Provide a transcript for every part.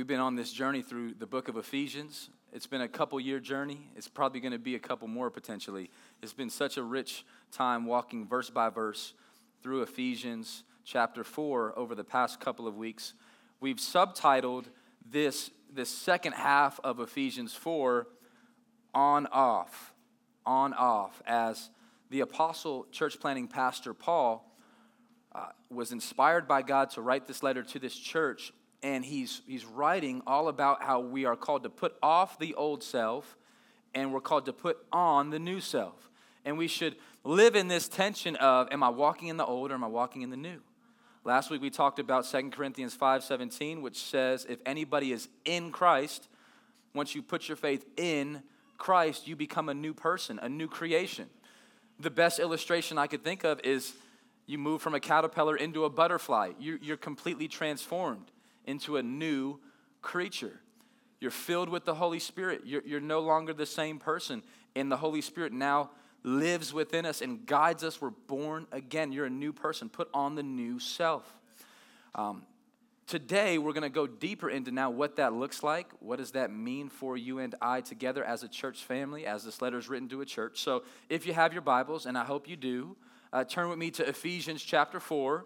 We've been on this journey through the book of Ephesians. It's been a couple year journey. It's probably going to be a couple more potentially. It's been such a rich time walking verse by verse through Ephesians chapter 4 over the past couple of weeks. We've subtitled this, this second half of Ephesians 4 on off, on off, as the apostle church planting pastor Paul uh, was inspired by God to write this letter to this church, and he's, he's writing all about how we are called to put off the old self and we're called to put on the new self. And we should live in this tension of am I walking in the old or am I walking in the new? Last week we talked about 2 Corinthians 5:17 which says if anybody is in Christ, once you put your faith in Christ, you become a new person, a new creation. The best illustration I could think of is you move from a caterpillar into a butterfly. You're, completely transformed into a new creature. You're filled with the Holy Spirit. You're, you're no longer the same person. And the Holy Spirit now lives within us and guides us. We're born again. You're a new person. Put on the new self. Um, today, we're going to go deeper into now what that looks like. What does that mean for you and I together as a church family, as this letter is written to a church? So, if you have your Bibles, and I hope you do, uh, turn with me to Ephesians chapter 4.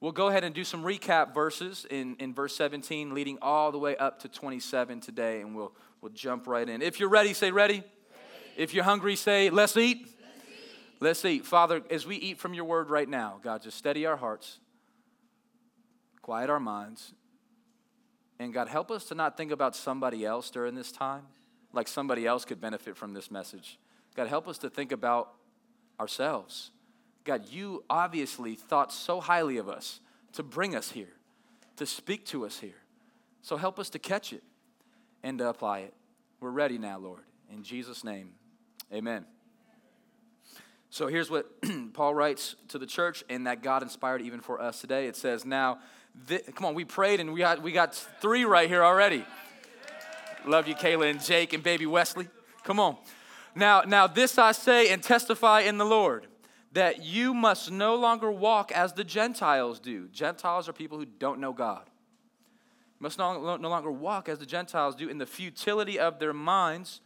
We'll go ahead and do some recap verses in, in verse 17, leading all the way up to 27 today, and we'll, we'll jump right in. If you're ready, say ready. ready. If you're hungry, say, let's eat. let's eat. Let's eat. Father, as we eat from your word right now, God, just steady our hearts, quiet our minds, and God, help us to not think about somebody else during this time, like somebody else could benefit from this message. God, help us to think about ourselves God, you obviously thought so highly of us to bring us here, to speak to us here. So help us to catch it and to apply it. We're ready now, Lord. In Jesus' name, amen. So here's what Paul writes to the church, and that God inspired even for us today. It says, Now, th- come on, we prayed and we got, we got three right here already. Love you, Kayla and Jake and baby Wesley. Come on. Now, now this I say and testify in the Lord that you must no longer walk as the Gentiles do. Gentiles are people who don't know God. You must no, longer walk as the Gentiles do in the futility of their minds.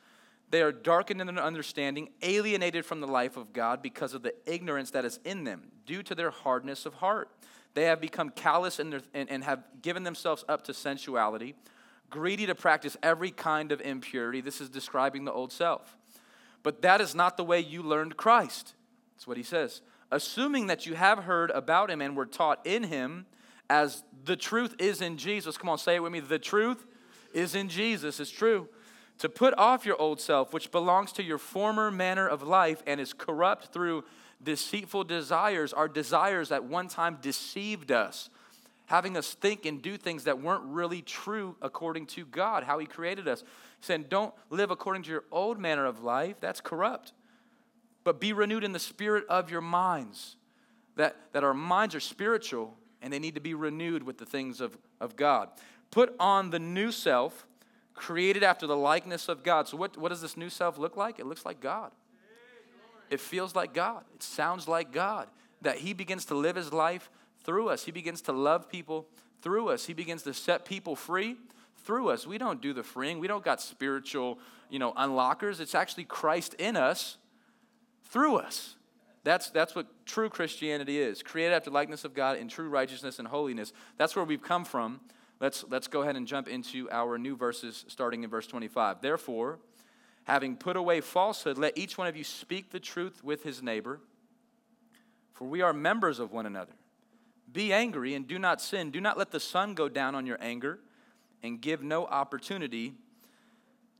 They are darkened in their understanding, alienated from the life of God because of the ignorance that is in them, due to their hardness of heart. They have become callous in their, and, and have given themselves up to sensuality, greedy to practice every kind of impurity. This is describing the old self. But that is not the way you learned Christ. That's what he says. Assuming that you have heard about him and were taught in him, as the truth is in Jesus. Come on, say it with me. The truth is in Jesus. It's true. To put off your old self, which belongs to your former manner of life and is corrupt through deceitful desires, our desires that one time deceived us, having us think and do things that weren't really true according to God, how He created us. He said, Don't live according to your old manner of life, that's corrupt but be renewed in the spirit of your minds. That, that our minds are spiritual and they need to be renewed with the things of, of God. Put on the new self, created after the likeness of God. So, what, what does this new self look like? It looks like God. It feels like God. It sounds like God. That He begins to live His life through us. He begins to love people through us. He begins to set people free through us. We don't do the freeing. We don't got spiritual, you know, unlockers. It's actually Christ in us through us. That's, that's what true Christianity is created after likeness of God in true righteousness and holiness. That's where we've come from. Let's, let's go ahead and jump into our new verses starting in verse 25. Therefore, having put away falsehood, let each one of you speak the truth with his neighbor, for we are members of one another. Be angry and do not sin. Do not let the sun go down on your anger, and give no opportunity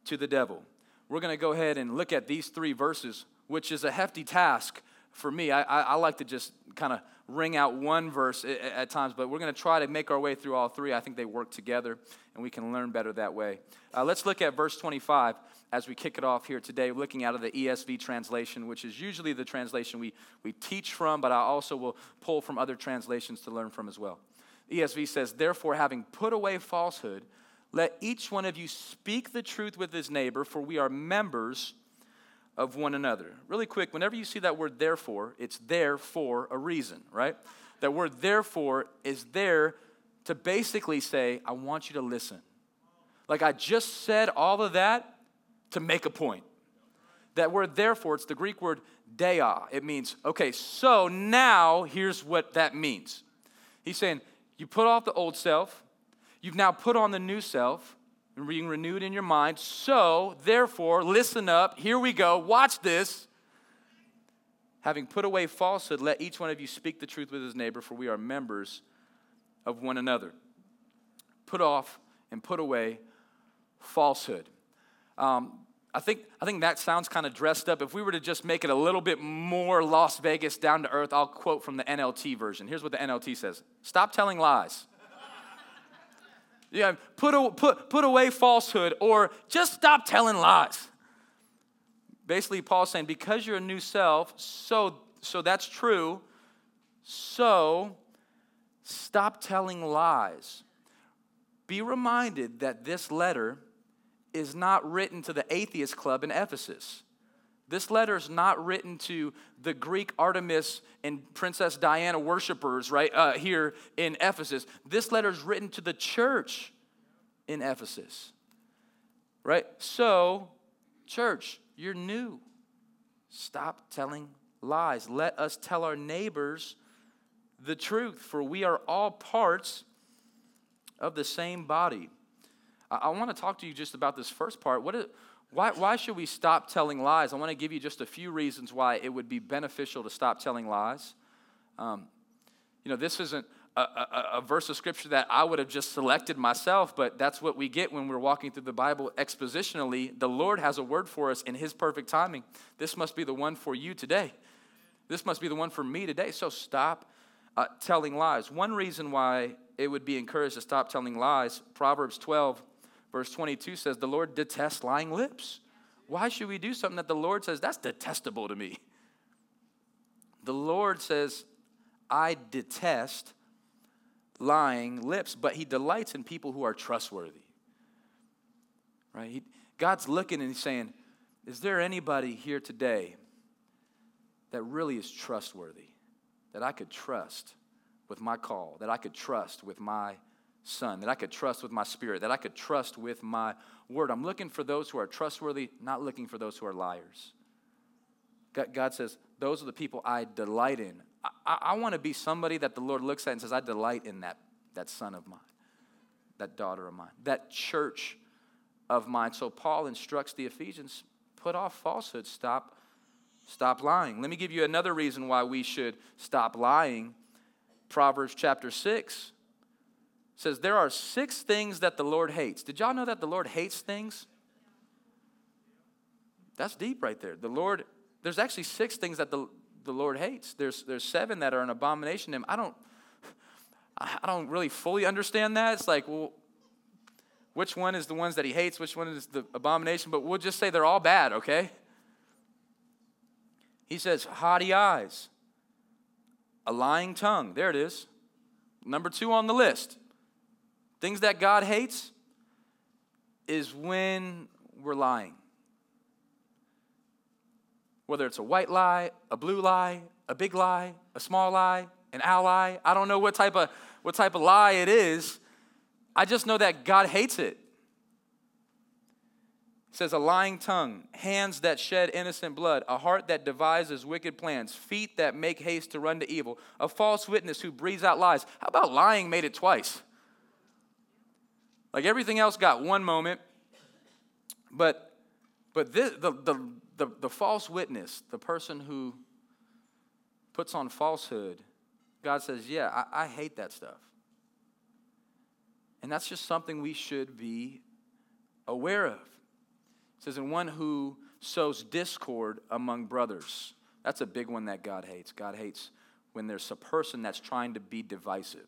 to the devil. We're going to go ahead and look at these three verses which is a hefty task for me. I, I, I like to just kind of wring out one verse at, at times, but we're going to try to make our way through all three. I think they work together, and we can learn better that way. Uh, let's look at verse 25 as we kick it off here today, looking out of the ESV translation, which is usually the translation we, we teach from, but I also will pull from other translations to learn from as well. ESV says, Therefore, having put away falsehood, let each one of you speak the truth with his neighbor, for we are members of one another. Really quick, whenever you see that word therefore, it's there for a reason, right? That word therefore is there to basically say, I want you to listen. Like I just said all of that to make a point. That word therefore, it's the Greek word dia. It means, okay, so now here's what that means. He's saying, you put off the old self, you've now put on the new self, and being renewed in your mind. So, therefore, listen up. Here we go. Watch this. Having put away falsehood, let each one of you speak the truth with his neighbor, for we are members of one another. Put off and put away falsehood. Um, I think, I think that sounds kind of dressed up. If we were to just make it a little bit more Las Vegas down to earth, I'll quote from the NLT version. Here's what the NLT says Stop telling lies. Yeah, put, put, put away falsehood or just stop telling lies. Basically, Paul's saying, because you're a new self, so, so that's true, so stop telling lies. Be reminded that this letter is not written to the atheist club in Ephesus. This letter is not written to the Greek Artemis and Princess Diana worshipers right uh, here in Ephesus. This letter is written to the church in Ephesus. Right? So, church, you're new. Stop telling lies. Let us tell our neighbors the truth, for we are all parts of the same body. I, I want to talk to you just about this first part. What is, why, why should we stop telling lies? I want to give you just a few reasons why it would be beneficial to stop telling lies. Um, you know, this isn't a, a, a, verse of scripture that I would have just selected myself, but that's what we get when we're walking through the Bible expositionally. The Lord has a word for us in His perfect timing. This must be the one for you today. This must be the one for me today. So stop uh, telling lies. One reason why it would be encouraged to stop telling lies, Proverbs 12 Verse 22 says, The Lord detests lying lips. Why should we do something that the Lord says, that's detestable to me? The Lord says, I detest lying lips, but He delights in people who are trustworthy. Right? He, God's looking and He's saying, Is there anybody here today that really is trustworthy, that I could trust with my call, that I could trust with my son, that I could trust with my spirit, that I could trust with my word. I'm looking for those who are trustworthy, not looking for those who are liars. God says, Those are the people I delight in. I, I, want to be somebody that the Lord looks at and says, I delight in that, that son of mine, that daughter of mine, that church of mine. So Paul instructs the Ephesians put off falsehood, stop, stop lying. Let me give you another reason why we should stop lying. Proverbs chapter 6 says there are six things that the Lord hates. Did y'all know that the Lord hates things? That's deep right there. The Lord, there's actually six things that the, the Lord hates. There's, there's seven that are an abomination to him. I don't, I don't really fully understand that. It's like, well, which one is the ones that he hates? Which one is the abomination? But we'll just say they're all bad, okay? He says, haughty eyes, a lying tongue. There it is. Number two on the list. Things that God hates is when we're lying. Whether it's a white lie, a blue lie, a big lie, a small lie, an ally, I don't know what type of what type of lie it is. I just know that God hates it. It says a lying tongue, hands that shed innocent blood, a heart that devises wicked plans, feet that make haste to run to evil, a false witness who breathes out lies. How about lying made it twice? Like everything else got one moment, but but this, the, the, the, the false witness, the person who puts on falsehood, God says, Yeah, I, I hate that stuff. And that's just something we should be aware of. It says, and one who sows discord among brothers. That's a big one that God hates. God hates when there's a person that's trying to be divisive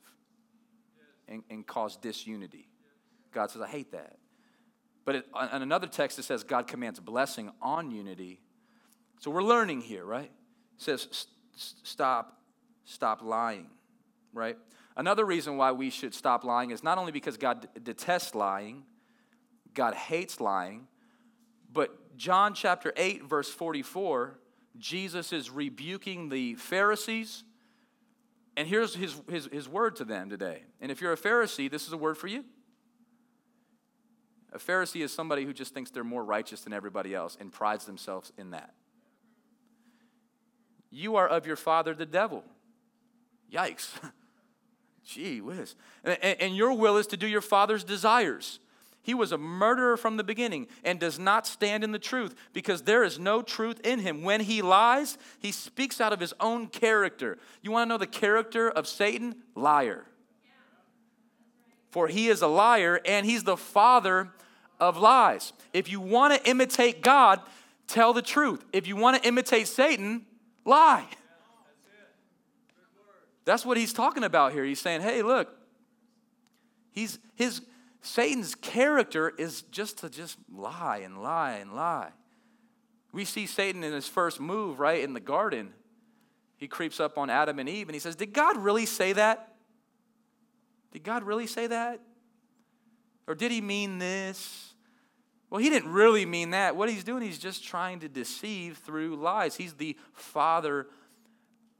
and, and cause disunity. God says, I hate that. But it, in another text, it says God commands blessing on unity. So we're learning here, right? It says, stop, stop lying, right? Another reason why we should stop lying is not only because God detests lying, God hates lying, but John chapter 8, verse 44, Jesus is rebuking the Pharisees. And here's his, his, his word to them today. And if you're a Pharisee, this is a word for you. A Pharisee is somebody who just thinks they're more righteous than everybody else and prides themselves in that. You are of your father, the devil. Yikes. Gee whiz. And, and your will is to do your father's desires. He was a murderer from the beginning and does not stand in the truth because there is no truth in him. When he lies, he speaks out of his own character. You want to know the character of Satan? Liar. For he is a liar and he's the father of lies. If you want to imitate God, tell the truth. If you want to imitate Satan, lie. That's what he's talking about here. He's saying, hey, look, he's his Satan's character is just to just lie and lie and lie. We see Satan in his first move, right, in the garden. He creeps up on Adam and Eve and he says, Did God really say that? Did God really say that? Or did he mean this? Well, he didn't really mean that. What he's doing, he's just trying to deceive through lies. He's the father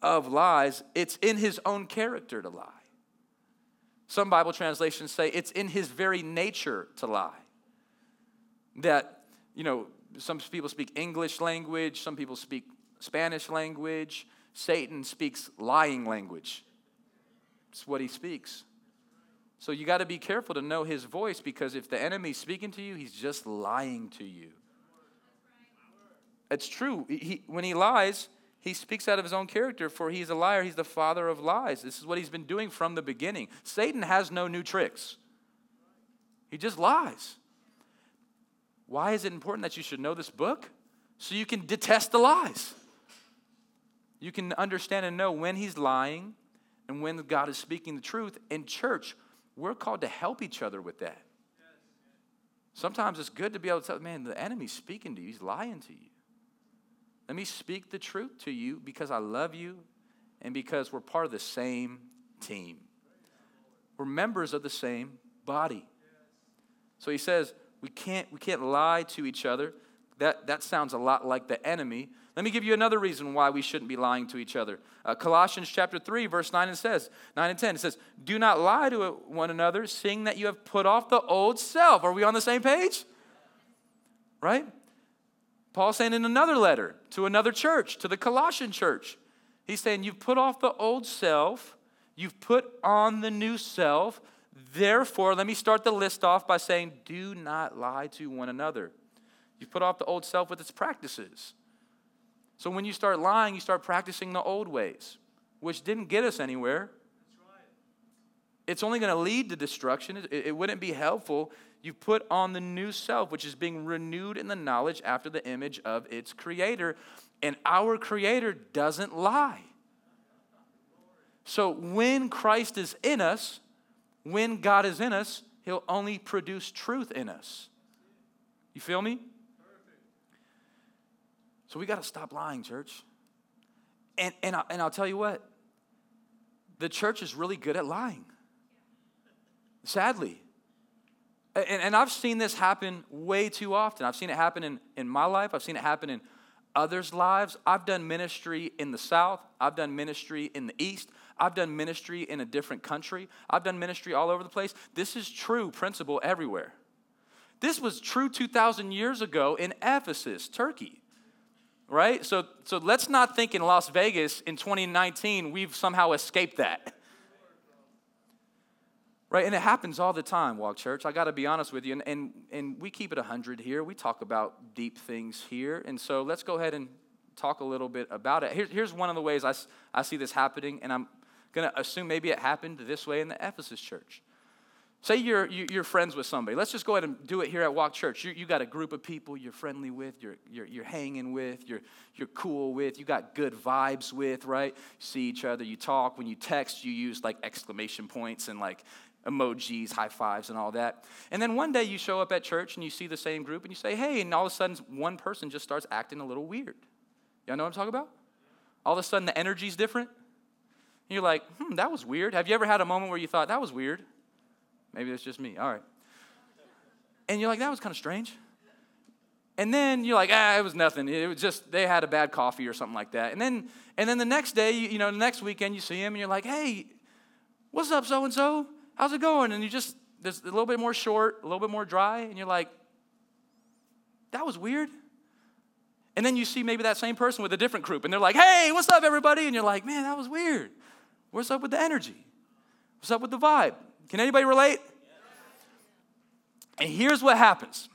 of lies. It's in his own character to lie. Some Bible translations say it's in his very nature to lie. That, you know, some people speak English language, some people speak Spanish language. Satan speaks lying language. It's what he speaks. So you got to be careful to know his voice because if the enemy's speaking to you, he's just lying to you. It's true. He, when he lies, he speaks out of his own character, for he's a liar. He's the father of lies. This is what he's been doing from the beginning. Satan has no new tricks, he just lies. Why is it important that you should know this book? So you can detest the lies. You can understand and know when he's lying and when God is speaking the truth. In church, we're called to help each other with that. Sometimes it's good to be able to tell, man, the enemy's speaking to you, he's lying to you. Let me speak the truth to you because I love you and because we're part of the same team. We're members of the same body. So he says, we can't, we can't lie to each other. That, that sounds a lot like the enemy. Let me give you another reason why we shouldn't be lying to each other. Uh, Colossians chapter 3, verse 9 and says, 9 and 10, it says, Do not lie to one another, seeing that you have put off the old self. Are we on the same page? Right? Paul's saying in another letter to another church, to the Colossian church, he's saying, You've put off the old self, you've put on the new self. Therefore, let me start the list off by saying, Do not lie to one another. You've put off the old self with its practices. So when you start lying, you start practicing the old ways, which didn't get us anywhere. It's only going to lead to destruction. It, wouldn't be helpful you put on the new self, which is being renewed in the knowledge after the image of its creator. And our creator doesn't lie. So when Christ is in us, when God is in us, he'll only produce truth in us. You feel me? So we got to stop lying, church. And, and, I, and I'll tell you what, the church is really good at lying. Sadly. And, and I've seen this happen way too often. I've seen it happen in, in my life, I've seen it happen in others' lives. I've done ministry in the South, I've done ministry in the East, I've done ministry in a different country, I've done ministry all over the place. This is true principle everywhere. This was true 2,000 years ago in Ephesus, Turkey. Right? So, so let's not think in Las Vegas in 2019 we've somehow escaped that. Right? And it happens all the time, Walk Church. I got to be honest with you. And, and, and we keep it 100 here. We talk about deep things here. And so let's go ahead and talk a little bit about it. Here, here's one of the ways I, I see this happening, and I'm going to assume maybe it happened this way in the Ephesus church. Say you're, you're friends with somebody. Let's just go ahead and do it here at Walk Church. You, you got a group of people you're friendly with, you're, you're, you're hanging with, you're, you're cool with, you got good vibes with, right? see each other, you talk. When you text, you use like exclamation points and like emojis, high fives, and all that. And then one day you show up at church and you see the same group and you say, hey, and all of a sudden one person just starts acting a little weird. Y'all know what I'm talking about? All of a sudden the energy's different. And you're like, hmm, that was weird. Have you ever had a moment where you thought, that was weird? Maybe that's just me. All right. And you're like, that was kind of strange. And then you're like, ah, it was nothing. It was just they had a bad coffee or something like that. And then, and then the next day, you, you know, the next weekend, you see him and you're like, hey, what's up, so and so? how's it going? And you just, there's a little bit more short, a little bit more dry, and you're like, that was weird. And then you see maybe that same person with a different group, and they're like, hey, what's up, everybody? And you're like, man, that was weird. What's up with the energy? What's up with the vibe? Can anybody relate? And here's what happens.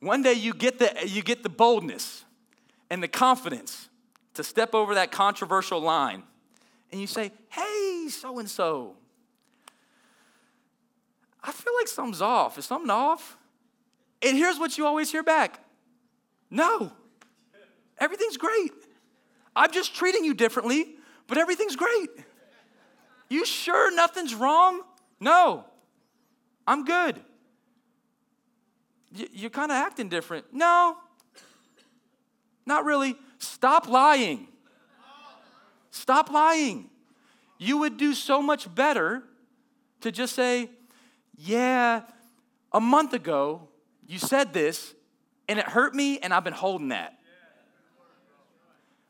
One day you get the, you get the boldness and the confidence to step over that controversial line and you say, hey, so and so, I feel like something's off. Is something off? And here's what you always hear back No, everything's great. I'm just treating you differently, but everything's great. You sure nothing's wrong? No, I'm good. You're kind of acting different. No, not really. Stop lying. Stop lying. You would do so much better to just say, Yeah, a month ago you said this and it hurt me and I've been holding that.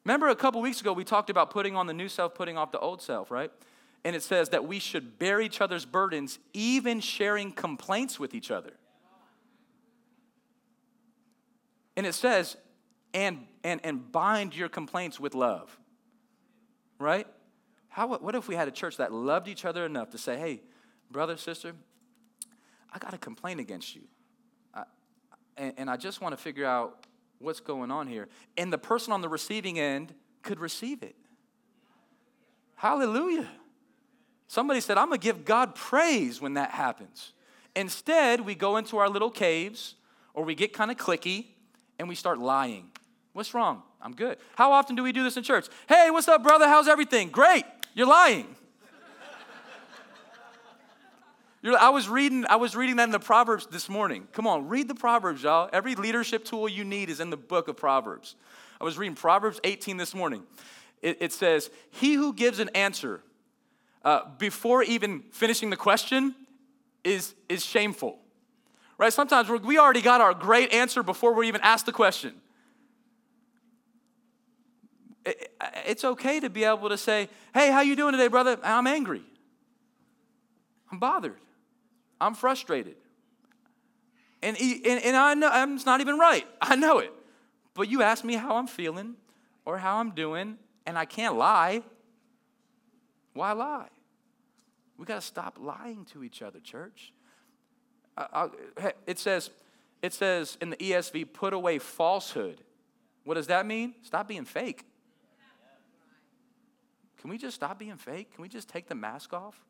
Remember a couple weeks ago we talked about putting on the new self, putting off the old self, right? And it says that we should bear each other's burdens, even sharing complaints with each other. And it says, and, and, and bind your complaints with love. Right? How, what if we had a church that loved each other enough to say, hey, brother, sister, I got a complaint against you. I, and, and I just want to figure out what's going on here. And the person on the receiving end could receive it. Hallelujah. Somebody said, I'm going to give God praise when that happens. Instead, we go into our little caves or we get kind of clicky and we start lying. What's wrong? I'm good. How often do we do this in church? Hey, what's up, brother? How's everything? Great. You're lying. I was reading. I was reading that in the Proverbs this morning. Come on, read the Proverbs, y'all. Every leadership tool you need is in the book of Proverbs. I was reading Proverbs 18 this morning. It, it says, "He who gives an answer uh, before even finishing the question is is shameful." right? Sometimes we already got our great answer before we even asked the question. It's okay to be able to say, "Hey, how you doing today, brother? I'm angry. I'm bothered. I'm frustrated." And, and, and I know I'm, it's not even right. I know it. But you ask me how I'm feeling or how I'm doing, and I can't lie. Why lie? We got to stop lying to each other, church. It says, it says in the ESV, put away falsehood. What does that mean? Stop being fake. Can we just stop being fake? Can we just take the mask off?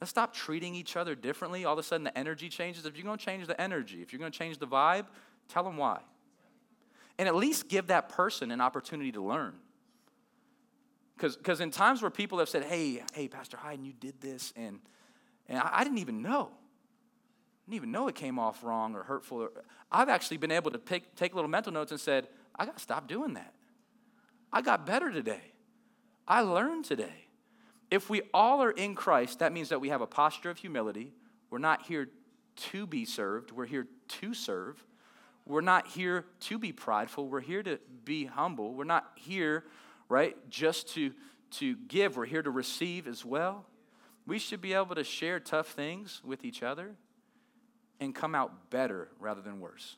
Let's stop treating each other differently. All of a sudden, the energy changes. If you're going to change the energy, if you're going to change the vibe, tell them why. And at least give that person an opportunity to learn. Because in times where people have said, hey, hey, Pastor Hyden, you did this, and, and I, I didn't even know I didn't even know it came off wrong or hurtful. Or, I've actually been able to take, take little mental notes and said, I got to stop doing that. I got better today. I learned today. If we all are in Christ, that means that we have a posture of humility. We're not here to be served, we're here to serve. We're not here to be prideful, we're here to be humble. We're not here, right, just to, to give, we're here to receive as well. We should be able to share tough things with each other and come out better rather than worse.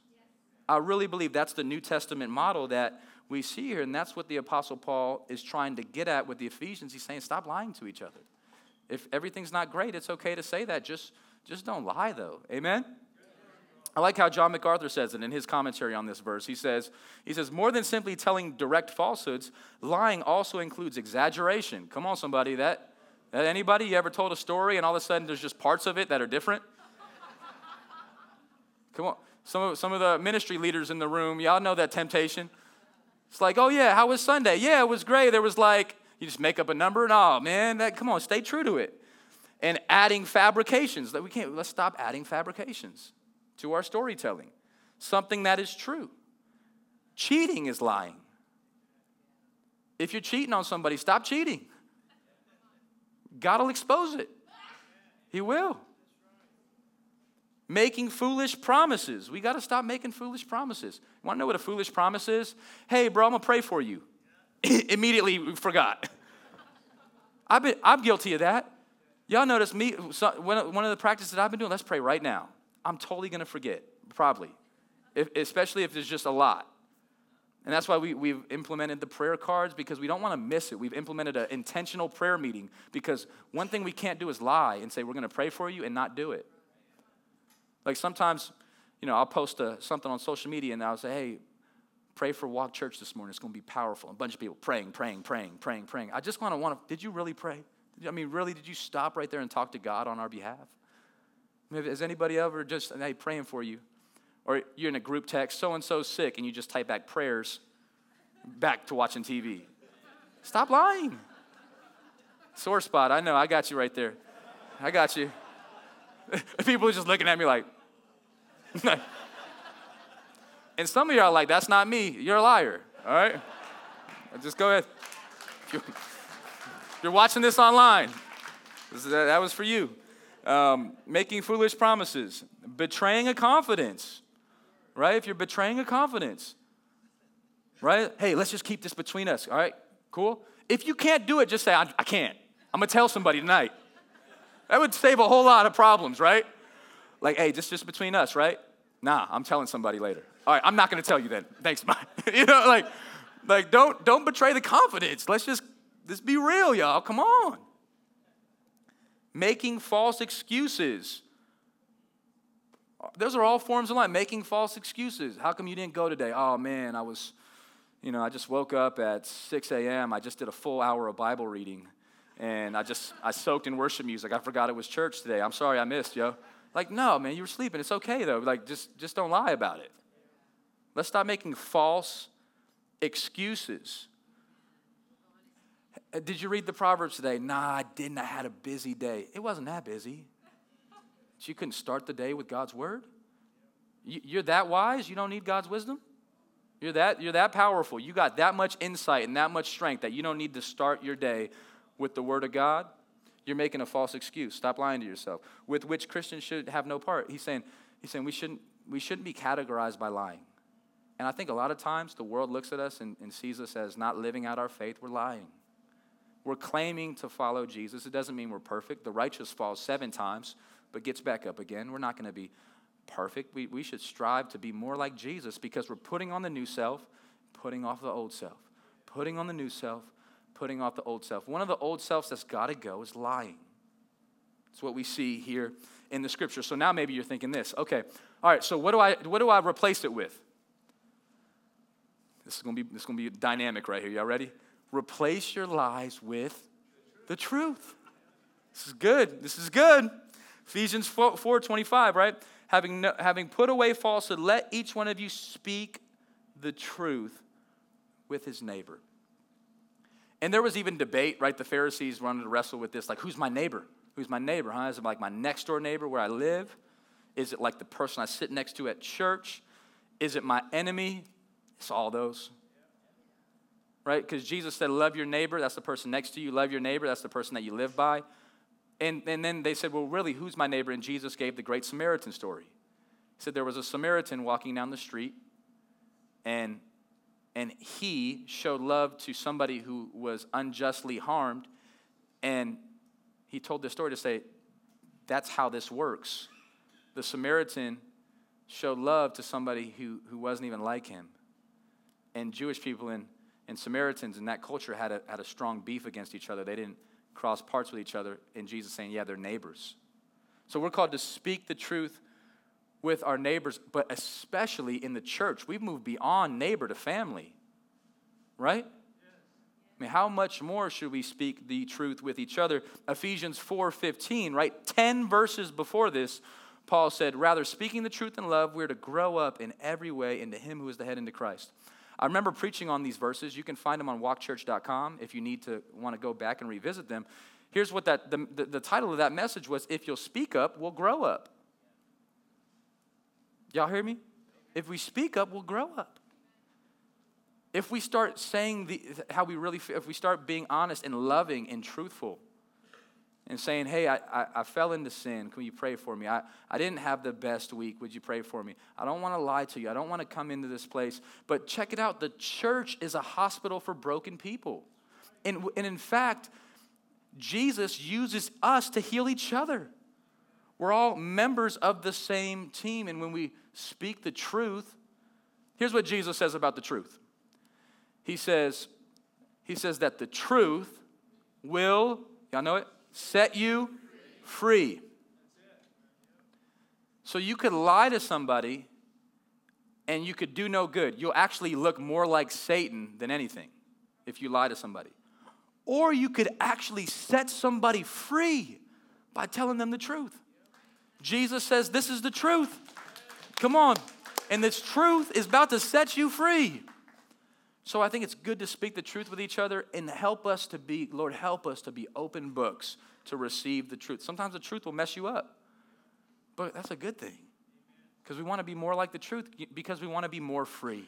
I really believe that's the New Testament model that we see here, and that's what the Apostle Paul is trying to get at with the Ephesians. He's saying, stop lying to each other. If everything's not great, it's okay to say that. Just, just don't lie, though. Amen? I like how John MacArthur says it in his commentary on this verse. He says, he says, more than simply telling direct falsehoods, lying also includes exaggeration. Come on, somebody. That, that anybody you ever told a story and all of a sudden there's just parts of it that are different? Come on. Some of, some of the ministry leaders in the room, y'all know that temptation. It's like, oh yeah, how was Sunday? Yeah, it was great. There was like, you just make up a number and oh man, that come on, stay true to it. And adding fabrications. That we can't let's stop adding fabrications to our storytelling. Something that is true. Cheating is lying. If you're cheating on somebody, stop cheating. God will expose it. He will making foolish promises. We got to stop making foolish promises. You want to know what a foolish promise is? Hey, bro, I'm going to pray for you. Immediately forgot. I've been, I'm guilty of that. Y'all notice me, so, one of the practices that I've been doing, let's pray right now. I'm totally going to forget, probably, if, especially if there's just a lot. And that's why we, we've implemented the prayer cards because we don't want to miss it. We've implemented an intentional prayer meeting because one thing we can't do is lie and say, we're going to pray for you and not do it. Like sometimes, you know, I'll post a, something on social media and I'll say, hey, pray for Walk Church this morning. It's going to be powerful. A bunch of people praying, praying, praying, praying, praying. I just want to want to, did you really pray? I mean, really, did you stop right there and talk to God on our behalf? Maybe, has anybody ever just, hey, praying for you? Or you're in a group text, so and so sick, and you just type back prayers back to watching TV. Stop lying. Sore spot, I know, I got you right there. I got you. People are just looking at me like, and some of y'all are like, that's not me. You're a liar, all right? Just go ahead. You're watching this online, that was for you. Um, making foolish promises, betraying a confidence right? If you're betraying a confidence, right? Hey, let's just keep this between us, all right? Cool? If you can't do it, just say, I, I can't. I'm gonna tell somebody tonight. That would save a whole lot of problems, right? Like, hey, just, just between us, right? Nah, I'm telling somebody later. All right, I'm not gonna tell you then. Thanks, bye. you know, like, like don't don't betray the confidence. Let's just let's be real, y'all. Come on. Making false excuses those are all forms of lying, making false excuses. How come you didn't go today? Oh man, I was, you know, I just woke up at 6 a.m. I just did a full hour of Bible reading. And I just, I soaked in worship music. I forgot it was church today. I'm sorry I missed, yo. Like, no, man, you were sleeping. It's okay though. Like, just, just don't lie about it. Let's stop making false excuses. Uh, did you read the Proverbs today? Nah, I didn't. I had a busy day. It wasn't that busy. So you couldn't start the day with God's word? You're that wise? You don't need God's wisdom? You're that, you're that powerful. You got that much insight and that much strength that you don't need to start your day with the word of God? You're making a false excuse. Stop lying to yourself. With which Christians should have no part. He's saying, he's saying we, shouldn't, we shouldn't be categorized by lying. And I think a lot of times the world looks at us and, and sees us as not living out our faith. We're lying. We're claiming to follow Jesus. It doesn't mean we're perfect. The righteous falls seven times but gets back up again. We're not going to be perfect. We, we should strive to be more like Jesus because we're putting on the new self, putting off the old self. Putting on the new self, putting off the old self. One of the old selves that's got to go is lying. It's what we see here in the scripture. So now maybe you're thinking this. Okay, all right, so what do I, what do I replace it with? This is going to be, this is going to be dynamic right here. Y'all ready? Replace your lies with the truth. This is good. This is good. Ephesians 4, 4 25, right? Having, no, having put away falsehood, let each one of you speak the truth with his neighbor. And there was even debate, right? The Pharisees wanted to wrestle with this like, who's my neighbor? Who's my neighbor, huh? Is it like my next door neighbor where I live? Is it like the person I sit next to at church? Is it my enemy? It's all those. Right? Because Jesus said, Love your neighbor. That's the person next to you. Love your neighbor. That's the person that you live by. And, and then they said, Well, really, who's my neighbor? And Jesus gave the Great Samaritan story. He said there was a Samaritan walking down the street, and, and he showed love to somebody who was unjustly harmed. And he told this story to say, That's how this works. The Samaritan showed love to somebody who, who wasn't even like him. And Jewish people and, and Samaritans in that culture had a, had a strong beef against each other. They didn't cross parts with each other, and Jesus saying, yeah, they're neighbors. So we're called to speak the truth with our neighbors, but especially in the church. We've moved beyond neighbor to family, right? I mean, how much more should we speak the truth with each other? Ephesians 4:15, right? 10 verses before this, Paul said, "Rather speaking the truth in love, we're to grow up in every way into him who is the head into Christ." I remember preaching on these verses. You can find them on walkchurch.com if you need to want to go back and revisit them. Here's what that the, the, the title of that message was If You'll Speak Up, We'll Grow Up. Y'all hear me? If we speak up, we'll grow up. If we start saying the, how we really feel, if we start being honest and loving and truthful, and saying, Hey, I, I, I, fell into sin. Can you pray for me? I, I didn't have the best week. Would you pray for me? I don't want to lie to you. I don't want to come into this place. But check it out the church is a hospital for broken people. And, and in fact, Jesus uses us to heal each other. We're all members of the same team. And when we speak the truth, here's what Jesus says about the truth. He says, He says that the truth will, y'all know it, set you free. So you could lie to somebody and you could do no good. You'll actually look more like Satan than anything if you lie to somebody. Or you could actually set somebody free by telling them the truth. Jesus says, This is the truth. Come on. And this truth is about to set you free. So I think it's good to speak the truth with each other and help us to be, Lord, help us to be open books to receive the truth. Sometimes the truth will mess you up, but that's a good thing because we want to be more like the truth because we want to be more free.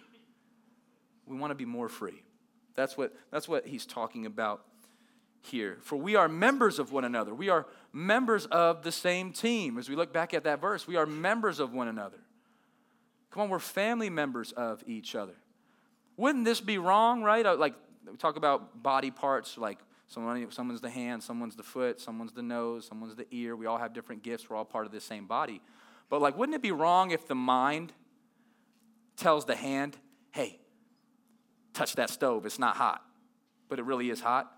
We want to be more free. That's what, that's what he's talking about here. For we are members of one another. We are members of the same team. As we look back at that verse, we are members of one another. Come on, we're family members of each other. Wouldn't this be wrong, right? Uh, like, we talk about body parts, like someone, someone's the hand, someone's the foot, someone's the nose, someone's the ear. We all have different gifts. We're all part of the same body. But, like, wouldn't it be wrong if the mind tells the hand, hey, touch that stove, it's not hot, but it really is hot?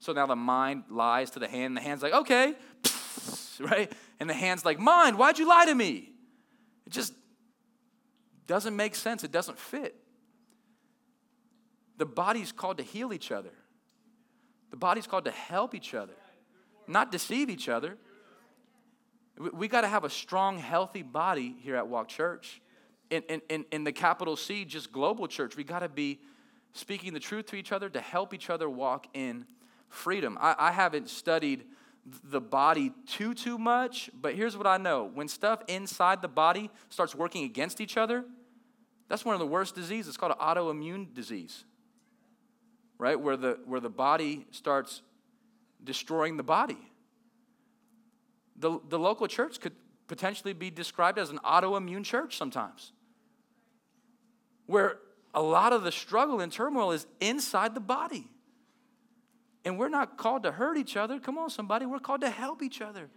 So now the mind lies to the hand, and the hand's like, okay, right? And the hand's like, mind, why'd you lie to me? It just doesn't make sense, it doesn't fit. The body's called to heal each other, the body's called to help each other, not deceive each other. We got to have a strong, healthy body here at Walk Church. In, in, in the capital C, just global church, we got to be speaking the truth to each other to help each other walk in freedom. I, I haven't studied the body too too much but here's what i know when stuff inside the body starts working against each other that's one of the worst diseases it's called an autoimmune disease right where the where the body starts destroying the body the, the local church could potentially be described as an autoimmune church sometimes where a lot of the struggle and turmoil is inside the body and we're not called to hurt each other. Come on, somebody. We're called to help each other.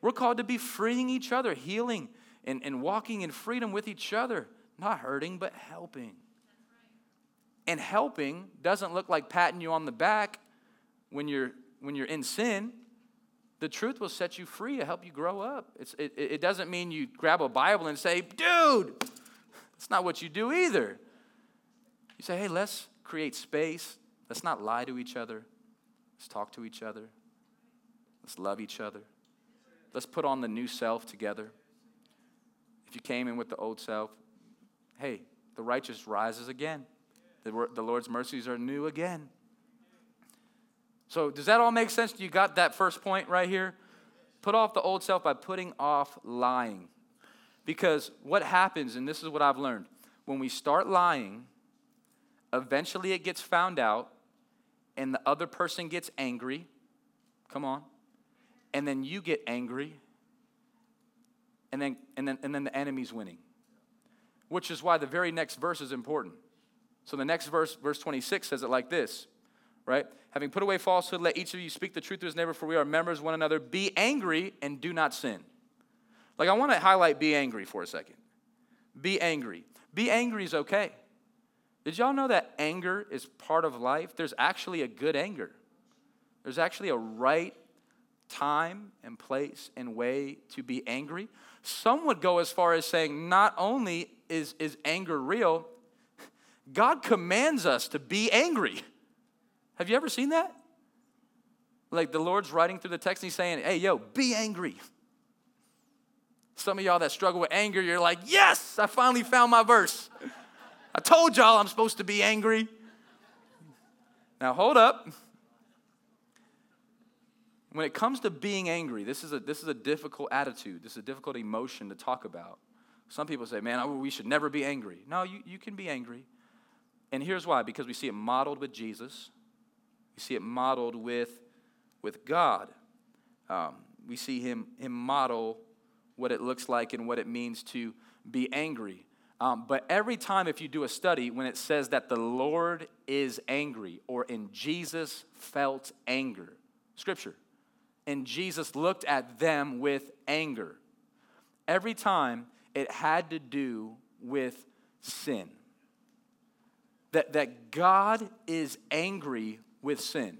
We're called to be freeing each other, healing, and, and walking in freedom with each other. Not hurting, but helping. And helping doesn't look like patting you on the back when you're, when you're in sin. The truth will set you free to help you grow up. It's, it, it doesn't mean you grab a Bible and say, dude, that's not what you do either. You say, hey, let's create space Let's not lie to each other. Let's talk to each other. Let's love each other. Let's put on the new self together. If you came in with the old self, hey, the righteous rises again. The, Lord's mercies are new again. So, does that all make sense? You got that first point right here? Put off the old self by putting off lying. Because what happens, and this is what I've learned, when we start lying, eventually it gets found out, and the other person gets angry. Come on. And then you get angry. And then, and then, and then the enemy's winning. Which is why the very next verse is important. So the next verse, verse 26, says it like this, right? Having put away falsehood, let each of you speak the truth to his neighbor, for we are members one another. Be angry and do not sin. Like, I want to highlight be angry for a second. Be angry. Be angry is okay. Did y'all know that anger is part of life? There's actually a good anger. There's actually a right time and place and way to be angry. Some would go as far as saying not only is, is anger real, God commands us to be angry. Have you ever seen that? Like the Lord's writing through the text and he's saying, hey, yo, be angry. Some of y'all that struggle with anger, you're like, yes, I finally found my verse. I told y'all I'm supposed to be angry. Now, hold up. When it comes to being angry, this is a, this is a difficult attitude. This is a difficult emotion to talk about. Some people say, man, we should never be angry. No, you, you can be angry. And here's why because we see it modeled with Jesus, we see it modeled with, with God. Um, we see him, him model what it looks like and what it means to be angry. Um, but every time, if you do a study, when it says that the Lord is angry or in Jesus felt anger, Scripture. And Jesus looked at them with anger. Every time it had to do with sin. That, that God is angry with sin.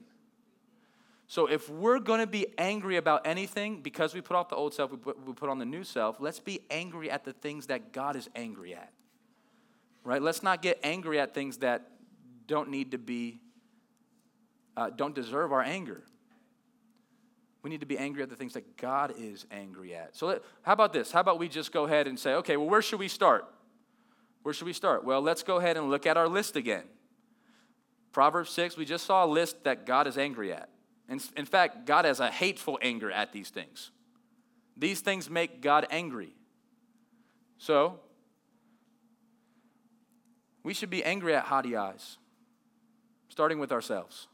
So if we're going to be angry about anything, because we put off the old self, we put, we put on the new self, let's be angry at the things that God is angry at. Right? Let's not get angry at things that don't need to be, uh, don't deserve our anger. We need to be angry at the things that God is angry at. So, let, how about this? How about we just go ahead and say, okay, well, where should we start? Where should we start? Well, let's go ahead and look at our list again. Proverbs 6, we just saw a list that God is angry at. In, in fact, God has a hateful anger at these things. These things make God angry. So, we should be angry at haughty eyes, starting with ourselves.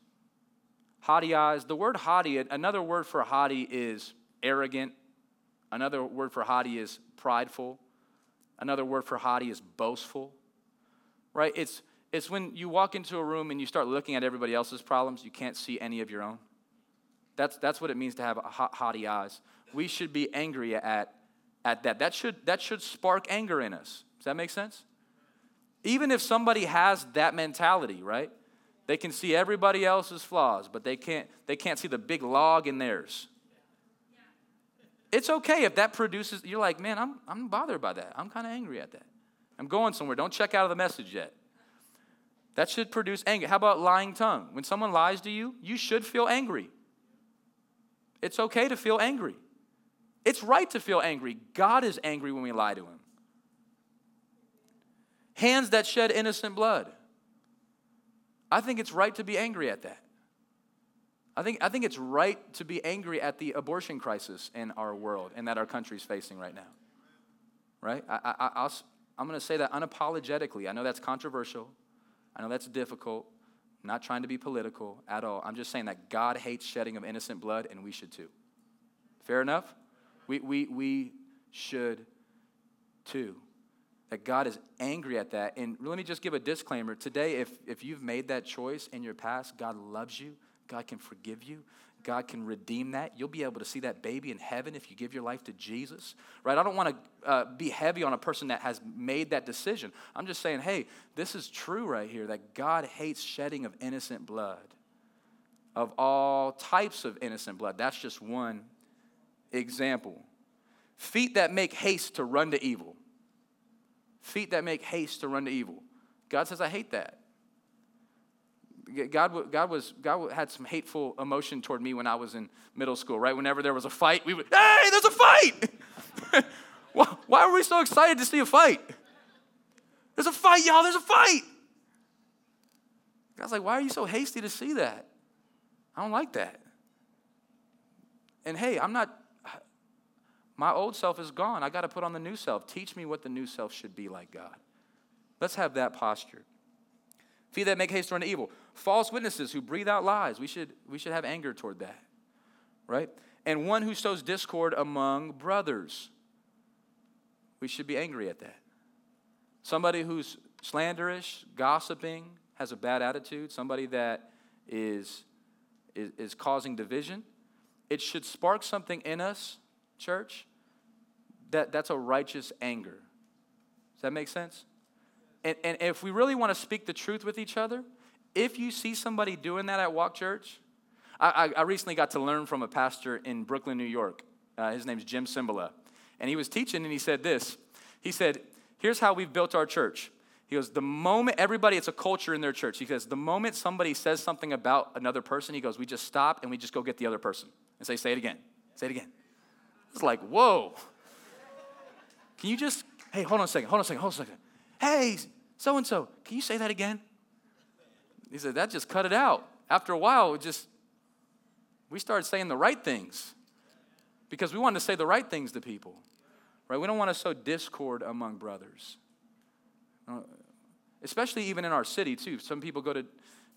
Haughty eyes, the word haughty, another word for haughty is arrogant. Another word for haughty is prideful. Another word for haughty is boastful. Right? It's, it's when you walk into a room and you start looking at everybody else's problems, you can't see any of your own. That's, that's what it means to have haughty eyes. We should be angry at, at that. That should, that should spark anger in us. Does that make sense? Even if somebody has that mentality, right? They can see everybody else's flaws, but they can't, they can't see the big log in theirs. It's okay if that produces, you're like, man, I'm, I'm bothered by that. I'm kind of angry at that. I'm going somewhere. Don't check out of the message yet. That should produce anger. How about lying tongue? When someone lies to you, you should feel angry. It's okay to feel angry. It's right to feel angry. God is angry when we lie to him. Hands that shed innocent blood. I think it's right to be angry at that. I think, I think it's right to be angry at the abortion crisis in our world and that our country is facing right now. Right? I, I, I'll, I'm going to say that unapologetically. I know that's controversial. I know that's difficult. I'm not trying to be political at all. I'm just saying that God hates shedding of innocent blood, and we should too. Fair enough? We, we, we should too. That God is angry at that. And let me just give a disclaimer. Today, if, if you've made that choice in your past, God loves you, God can forgive you, God can redeem that. You'll be able to see that baby in heaven if you give your life to Jesus, right? I don't want to uh, be heavy on a person that has made that decision. I'm just saying, hey, this is true right here that God hates shedding of innocent blood, of all types of innocent blood. That's just one example. Feet that make haste to run to evil. Feet that make haste to run to evil. God says, I hate that. God, God, was, God had some hateful emotion toward me when I was in middle school, right? Whenever there was a fight, we would, hey, there's a fight! why, why are we so excited to see a fight? There's a fight, y'all, there's a fight! God's like, why are you so hasty to see that? I don't like that. And hey, I'm not, my old self is gone. I got to put on the new self. Teach me what the new self should be like, God. Let's have that posture. Feet that make haste to run to evil. False witnesses who breathe out lies. We should, we should have anger toward that, right? And one who sows discord among brothers. We should be angry at that. Somebody who's slanderous, gossiping, has a bad attitude, somebody that is, is, is causing division. It should spark something in us, church, that, that's a righteous anger. Does that make sense? And, and if we really want to speak the truth with each other, if you see somebody doing that at Walk Church, I, I, I recently got to learn from a pastor in Brooklyn, New York. Uh, his name's Jim Cymbala. And he was teaching and he said this. He said, Here's how we've built our church. He goes, The moment everybody, it's a culture in their church. He says, The moment somebody says something about another person, he goes, We just stop and we just go get the other person and say, Say it again. Say it again. It's like, Whoa. Can you just, hey, hold on a second, hold on a second, hold on a second. Hey, so and so, can you say that again? He said, That just cut it out. After a while, it just, we started saying the right things because we wanted to say the right things to people, right? We don't want to sow discord among brothers. Uh, especially even in our city, too. Some people go to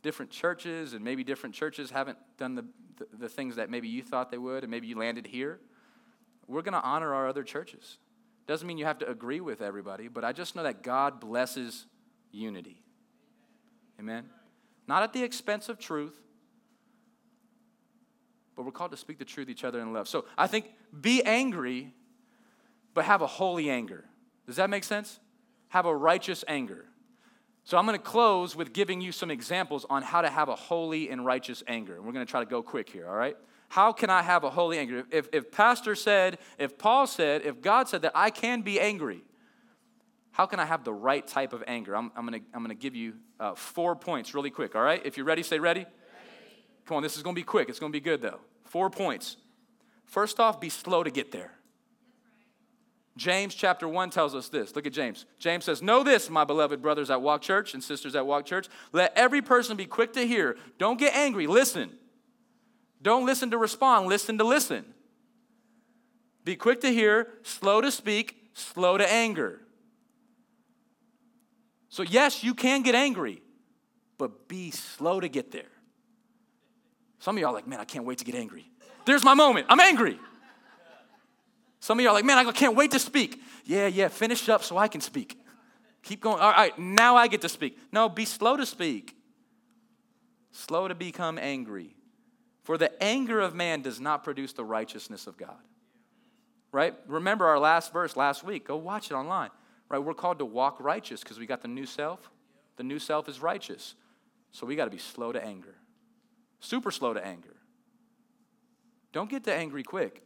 different churches, and maybe different churches haven't done the, the, the things that maybe you thought they would, and maybe you landed here. We're going to honor our other churches. Doesn't mean you have to agree with everybody, but I just know that God blesses unity. Amen? Not at the expense of truth, but we're called to speak the truth to each other in love. So I think be angry, but have a holy anger. Does that make sense? Have a righteous anger. So I'm going to close with giving you some examples on how to have a holy and righteous anger. And we're going to try to go quick here, all right? How can I have a holy anger? If, if Pastor said, if Paul said, if God said that I can be angry, how can I have the right type of anger? I'm, I'm going to I'm gonna give you uh, four points really quick, all right? If you're ready, say ready. ready. Come on, this is going to be quick. It's going to be good, though. Four points. First off, be slow to get there. James chapter 1 tells us this. Look at James. James says, Know this, my beloved brothers at Walk Church and sisters at Walk Church. Let every person be quick to hear. Don't get angry. Listen. Don't listen to respond. Listen to listen. Be quick to hear, slow to speak, slow to anger. So, yes, you can get angry, but be slow to get there. Some of y'all are like, man, I can't wait to get angry. There's my moment. I'm angry. Some of y'all like, man, I can't wait to speak. Yeah, yeah, finish up so I can speak. Keep going. All right, now I get to speak. No, be slow to speak, slow to become angry. For the anger of man does not produce the righteousness of God. Right? Remember our last verse last week. Go watch it online. Right? We're called to walk righteous because we got the new self. The new self is righteous. So we got to be slow to anger. Super slow to anger. Don't get to angry quick.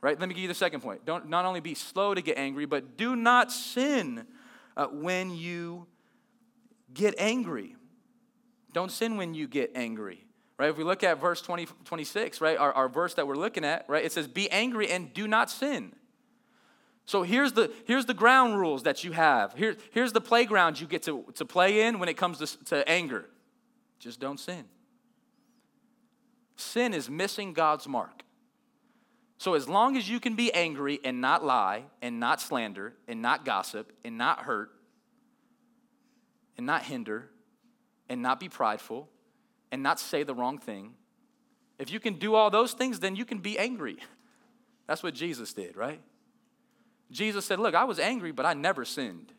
Right? Let me give you the second point. Don't not only be slow to get angry, but do not sin uh, when you get angry. Don't sin when you get angry. Right? If we look at verse 20, 26, right, our, our verse that we're looking at, right, it says, Be angry and do not sin. So here's the, here's the ground rules that you have. Here, here's the playground you get to, to play in when it comes to, to anger. Just don't sin. Sin is missing God's mark. So, as long as you can be angry and not lie, and not slander, and not gossip, and not hurt, and not hinder, and not be prideful, and not say the wrong thing, if you can do all those things, then you can be angry. That's what Jesus did, right? Jesus said, Look, I was angry, but I never sinned.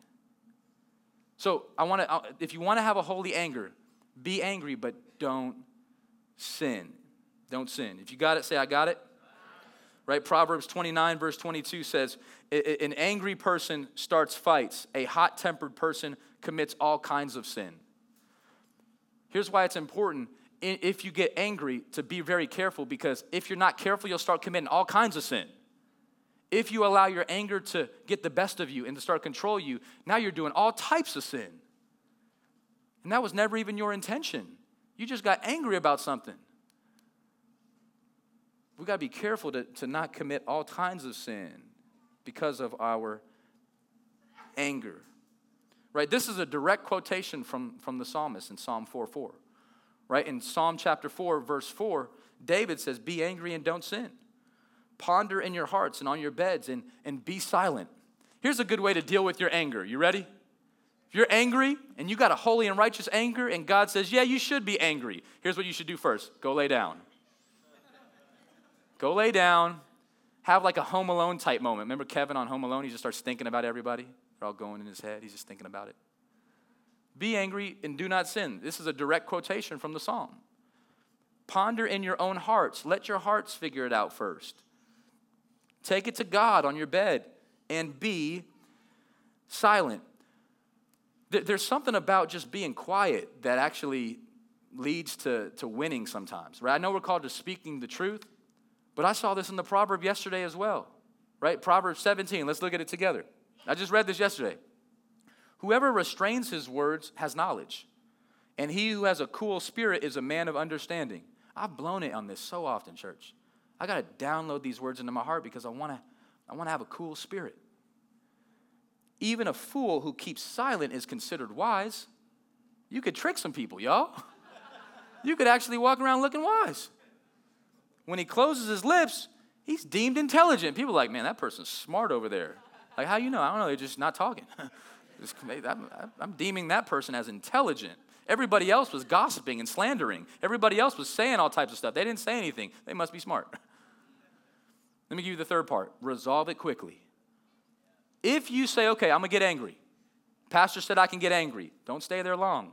So, I want to, uh, if you want to have a holy anger, be angry, but don't sin. Don't sin. If you got it, say, I got it right? Proverbs 29, verse 22 says, An angry person starts fights, a hot tempered person commits all kinds of sin. Here's why it's important if you get angry to be very careful because if you're not careful, you'll start committing all kinds of sin. If you allow your anger to get the best of you and to start control you, now you're doing all types of sin. And that was never even your intention. You just got angry about something we got to be careful to, to not commit all kinds of sin because of our anger. Right? This is a direct quotation from, from the psalmist in Psalm 4 4. Right? In Psalm chapter 4, verse 4, David says, Be angry and don't sin. Ponder in your hearts and on your beds and, and be silent. Here's a good way to deal with your anger. You ready? If you're angry and you got a holy and righteous anger, and God says, Yeah, you should be angry, here's what you should do first go lay down. Go lay down, have like a Home Alone type moment. Remember Kevin on Home Alone? He just starts thinking about everybody. They're all going in his head. He's just thinking about it. Be angry and do not sin. This is a direct quotation from the psalm. Ponder in your own hearts. Let your hearts figure it out first. Take it to God on your bed and be silent. There's something about just being quiet that actually leads to, to winning sometimes, right? I know we're called to speaking the truth, but I saw this in the proverb yesterday as well, right? Proverbs 17. Let's look at it together. I just read this yesterday. Whoever restrains his words has knowledge, and he who has a cool spirit is a man of understanding. I've blown it on this so often, church. I got to download these words into my heart because I want to I want to have a cool spirit. Even a fool who keeps silent is considered wise. You could trick some people, y'all. You could actually walk around looking wise when he closes his lips, he's deemed intelligent. People are like, man, that person's smart over there. Like, how you know? I don't know. They're just not talking. I'm deeming that person as intelligent. Everybody else was gossiping and slandering. Everybody else was saying all types of stuff. They didn't say anything. They must be smart. Let me give you the third part resolve it quickly. If you say, okay, I'm to get angry, Pastor said I can get angry, don't stay there long.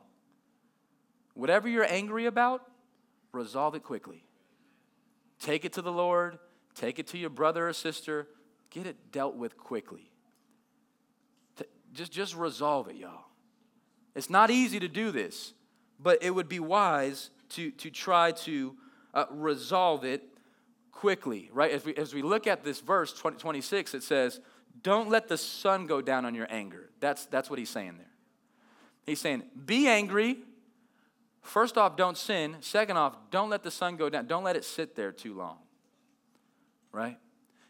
Whatever you're angry about, resolve it quickly. take it to the Lord, take it to your brother or sister, get it dealt with quickly. Just, just resolve it, y'all. It's not easy to do this, but it would be wise to, to try to uh, resolve it quickly, right? As we, as we look at this verse 20, 26, it says, Don't let the sun go down on your anger. That's, that's what he's saying there. He's saying, Be angry. First off, don't sin. Second off, don't let the sun go down. Don't let it sit there too long. Right?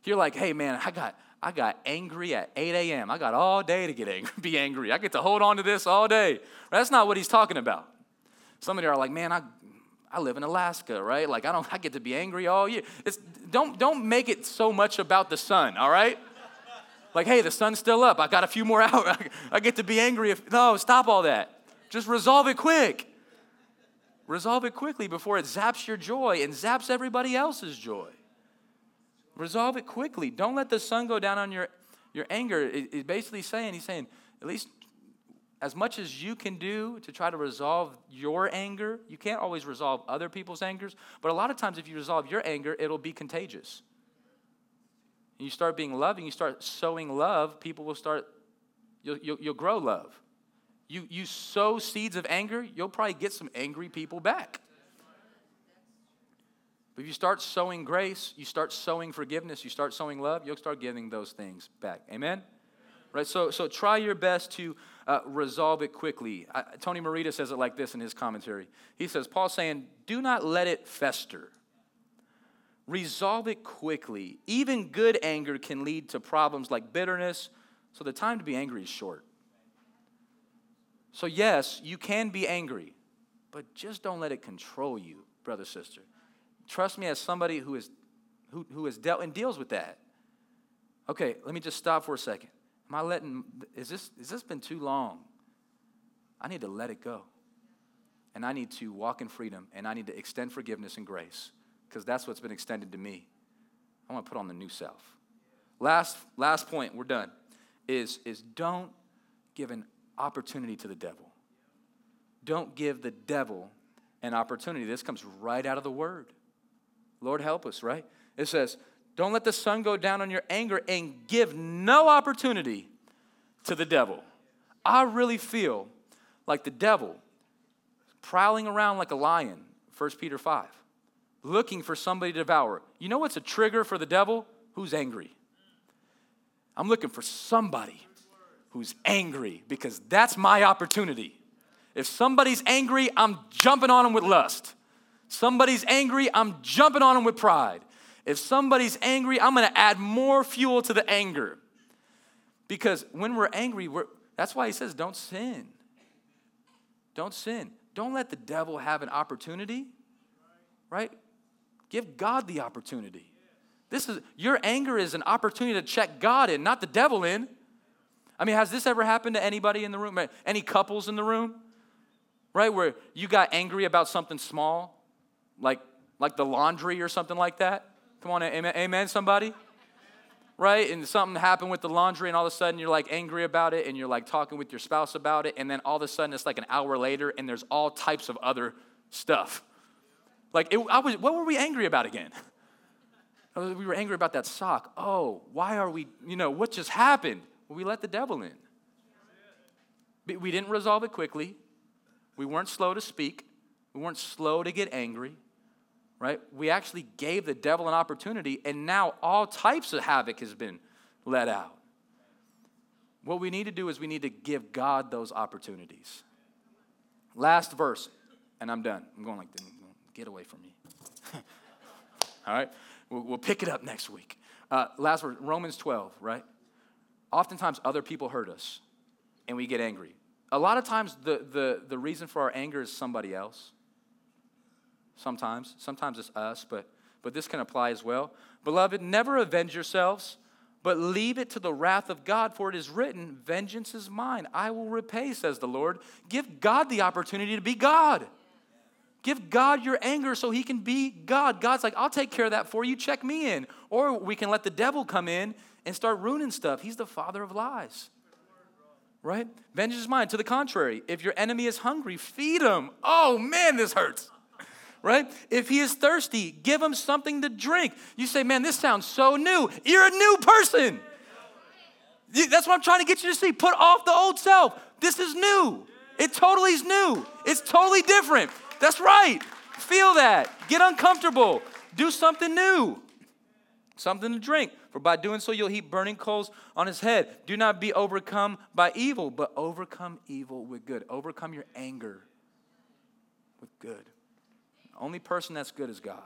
You're like, hey man, I got I got angry at 8 a.m. I got all day to get angry, be angry. I get to hold on to this all day. That's not what he's talking about. Some of you are like, man, I I live in Alaska, right? Like I don't I get to be angry all year. It's don't don't make it so much about the sun, all right? Like, hey, the sun's still up. I got a few more hours. I get to be angry if no, stop all that. Just resolve it quick. Resolve it quickly before it zaps your joy and zaps everybody else's joy. Resolve it quickly. Don't let the sun go down on your, your anger. He's basically saying, he's saying, at least as much as you can do to try to resolve your anger, you can't always resolve other people's angers, but a lot of times if you resolve your anger, it'll be contagious. And you start being loving, you start sowing love, people will start, you'll, you'll, you'll grow love. You, you sow seeds of anger, you'll probably get some angry people back. But if you start sowing grace, you start sowing forgiveness, you start sowing love, you'll start giving those things back. Amen? Right? So, so try your best to uh, resolve it quickly. Tony Merida says it like this in his commentary. He says, Paul's saying, do not let it fester. Resolve it quickly. Even good anger can lead to problems like bitterness, so the time to be angry is short. So, yes, you can be angry, but just don't let it control you, brother, sister. Trust me as somebody who, is, who, who has dealt and deals with that. Okay, let me just stop for a second. Am I letting, is this, has this been too long? I need to let it go. And I need to walk in freedom and I need to extend forgiveness and grace because that's what's been extended to me. I want to put on the new self. Last, last point, we're done, is, is don't give an opportunity to the devil. Don't give the devil an opportunity. This comes right out of the word. Lord, help us, right? It says, Don't let the sun go down on your anger and give no opportunity to the devil. I really feel like the devil prowling around like a lion, 1 Peter 5, looking for somebody to devour. You know what's a trigger for the devil? Who's angry. I'm looking for somebody who's angry because that's my opportunity. If somebody's angry, I'm jumping on them with lust. Somebody's angry, I'm jumping on them with pride. If somebody's angry, I'm gonna add more fuel to the anger. Because when we're angry, we're, that's why he says, don't sin. Don't sin. Don't let the devil have an opportunity, right? Give God the opportunity. This is your anger is an opportunity to check God in, not the devil in. I mean, has this ever happened to anybody in the room? Any couples in the room? Right? Where you got angry about something small, like, like the laundry or something like that? Come on, amen, amen somebody? Right? And something happened with the laundry, and all of a sudden you're like angry about it, and you're like talking with your spouse about it, and then all of a sudden it's like an hour later, and there's all types of other stuff. Like, it, I was, what were we angry about again? Oh, we were angry about that sock. Oh, why are we, you know, what just happened? we let the devil in. We didn't resolve it quickly. We weren't slow to speak. We weren't slow to get angry, right? We actually gave the devil an opportunity, and now all types of havoc has been let out. What we need to do is we need to give God those opportunities. Last verse, and I'm done. I'm going like, get away from me. all right? We'll, we'll, pick it up next week. Uh, last verse, Romans 12, right? oftentimes other people hurt us and we get angry. A lot of times, the, the, the reason for our anger is somebody else. Sometimes. Sometimes it's us, but, but this can apply as well. Beloved, never avenge yourselves, but leave it to the wrath of God, for it is written, Vengeance is mine. I will repay, says the Lord. Give God the opportunity to be God. Give God your anger so he can be God. God's like, I'll take care of that for you. Check me in. Or we can let the devil come in and start ruining stuff. He's the father of lies. Right? Vengeance is mine. To the contrary, if your enemy is hungry, feed him. Oh man, this hurts. Right? If he is thirsty, give him something to drink. You say, man, this sounds so new. You're a new person. That's what I'm trying to get you to see. Put off the old self. This is new. It totally is new. It's totally different. That's right. Feel that. Get uncomfortable. Do something new. Something to drink. For by doing so, you'll heap burning coals on his head. Do not be overcome by evil, but overcome evil with good. Overcome your anger with good. Only person that's good is God.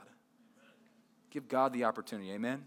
Give God the opportunity. Amen.